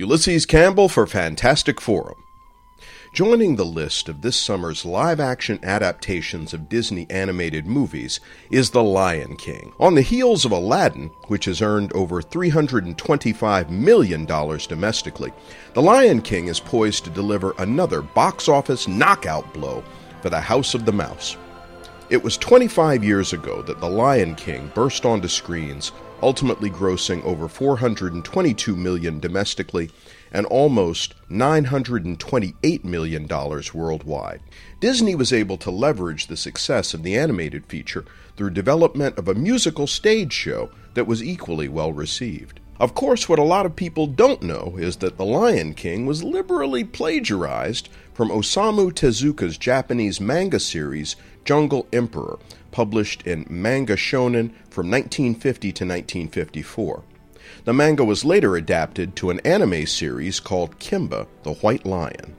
Ulysses Campbell for Fantastic Forum. Joining the list of this summer's live action adaptations of Disney animated movies is The Lion King. On the heels of Aladdin, which has earned over $325 million domestically, The Lion King is poised to deliver another box office knockout blow for the House of the Mouse. It was 25 years ago that The Lion King burst onto screens, ultimately grossing over 422 million domestically and almost $928 million worldwide. Disney was able to leverage the success of the animated feature through development of a musical stage show that was equally well received. Of course, what a lot of people don't know is that The Lion King was liberally plagiarized from Osamu Tezuka's Japanese manga series Jungle Emperor, published in Manga Shonen from 1950 to 1954. The manga was later adapted to an anime series called Kimba, the White Lion.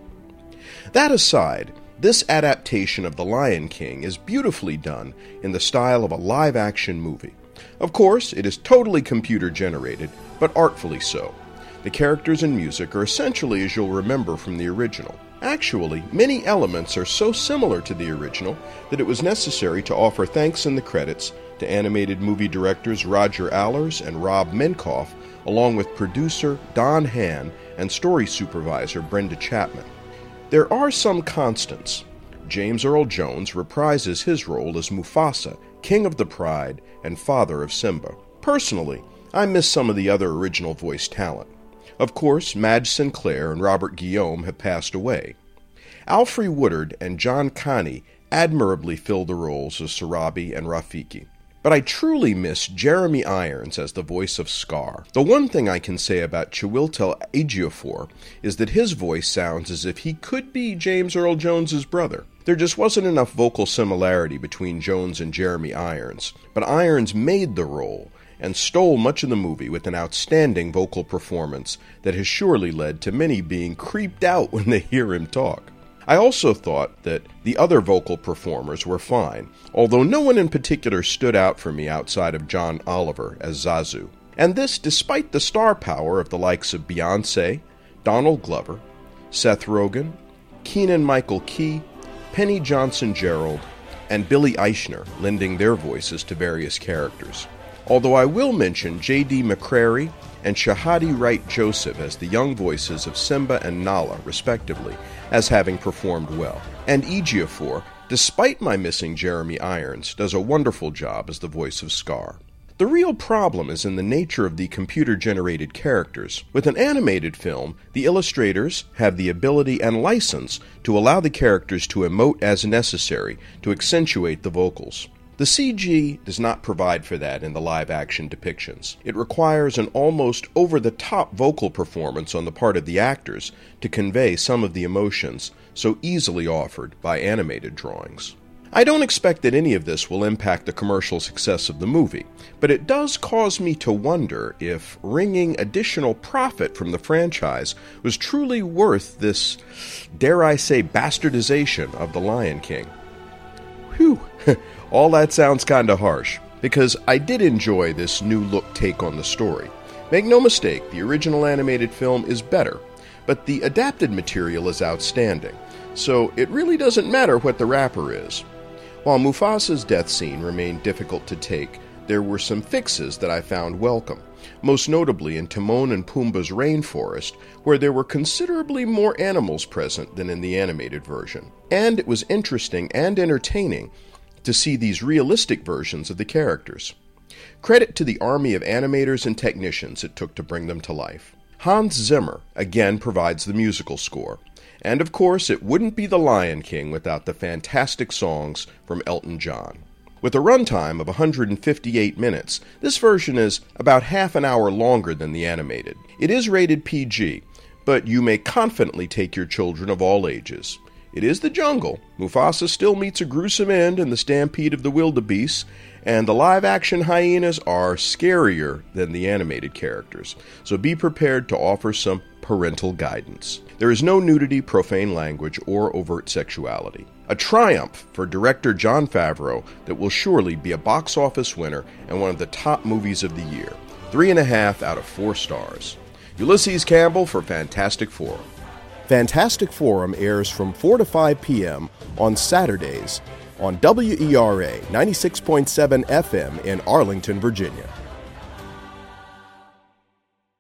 That aside, this adaptation of The Lion King is beautifully done in the style of a live action movie. Of course, it is totally computer generated, but artfully so. The characters and music are essentially as you'll remember from the original. Actually, many elements are so similar to the original that it was necessary to offer thanks in the credits to animated movie directors Roger Allers and Rob Minkoff, along with producer Don Hahn and story supervisor Brenda Chapman. There are some constants. James Earl Jones reprises his role as Mufasa, King of the Pride and father of Simba. Personally, I miss some of the other original voice talent. Of course, Madge Sinclair and Robert Guillaume have passed away. Alfre Woodard and John Kani admirably fill the roles of Sarabi and Rafiki. But I truly miss Jeremy Irons as the voice of Scar. The one thing I can say about Chiwetel Ejiofor is that his voice sounds as if he could be James Earl Jones's brother. There just wasn't enough vocal similarity between Jones and Jeremy Irons, but Irons made the role and stole much of the movie with an outstanding vocal performance that has surely led to many being creeped out when they hear him talk. I also thought that the other vocal performers were fine, although no one in particular stood out for me outside of John Oliver as Zazu. And this despite the star power of the likes of Beyonce, Donald Glover, Seth Rogen, Keegan Michael Key, Penny Johnson Jerald, and Billy Eichner lending their voices to various characters. Although I will mention J.D. McCrary and Shahadi Wright Joseph as the young voices of Simba and Nala, respectively, as having performed well. And Ejiofor, despite my missing Jeremy Irons, does a wonderful job as the voice of Scar. The real problem is in the nature of the computer generated characters. With an animated film, the illustrators have the ability and license to allow the characters to emote as necessary to accentuate the vocals. The CG does not provide for that in the live action depictions. It requires an almost over the top vocal performance on the part of the actors to convey some of the emotions so easily offered by animated drawings. I don't expect that any of this will impact the commercial success of the movie, but it does cause me to wonder if wringing additional profit from the franchise was truly worth this, dare I say, bastardization of The Lion King. Whew, all that sounds kinda harsh, because I did enjoy this new look take on the story. Make no mistake, the original animated film is better, but the adapted material is outstanding, so it really doesn't matter what the wrapper is. While Mufasa's death scene remained difficult to take, there were some fixes that I found welcome, most notably in Timon and Pumbaa's rainforest, where there were considerably more animals present than in the animated version. And it was interesting and entertaining to see these realistic versions of the characters. Credit to the army of animators and technicians it took to bring them to life. Hans Zimmer again provides the musical score. And of course, it wouldn't be The Lion King without the fantastic songs from Elton John. With a runtime of 158 minutes, this version is about half an hour longer than the animated. It is rated PG, but you may confidently take your children of all ages. It is the jungle. Mufasa still meets a gruesome end in the stampede of the wildebeests, and the live action hyenas are scarier than the animated characters, so be prepared to offer some parental guidance. There is no nudity, profane language, or overt sexuality. A triumph for director Jon Favreau that will surely be a box office winner and one of the top movies of the year. Three and a half out of four stars. Ulysses Campbell for Fantastic Forum. Fantastic Forum airs from 4 to 5 p.m. on Saturdays on WERA 96.7 FM in Arlington, Virginia.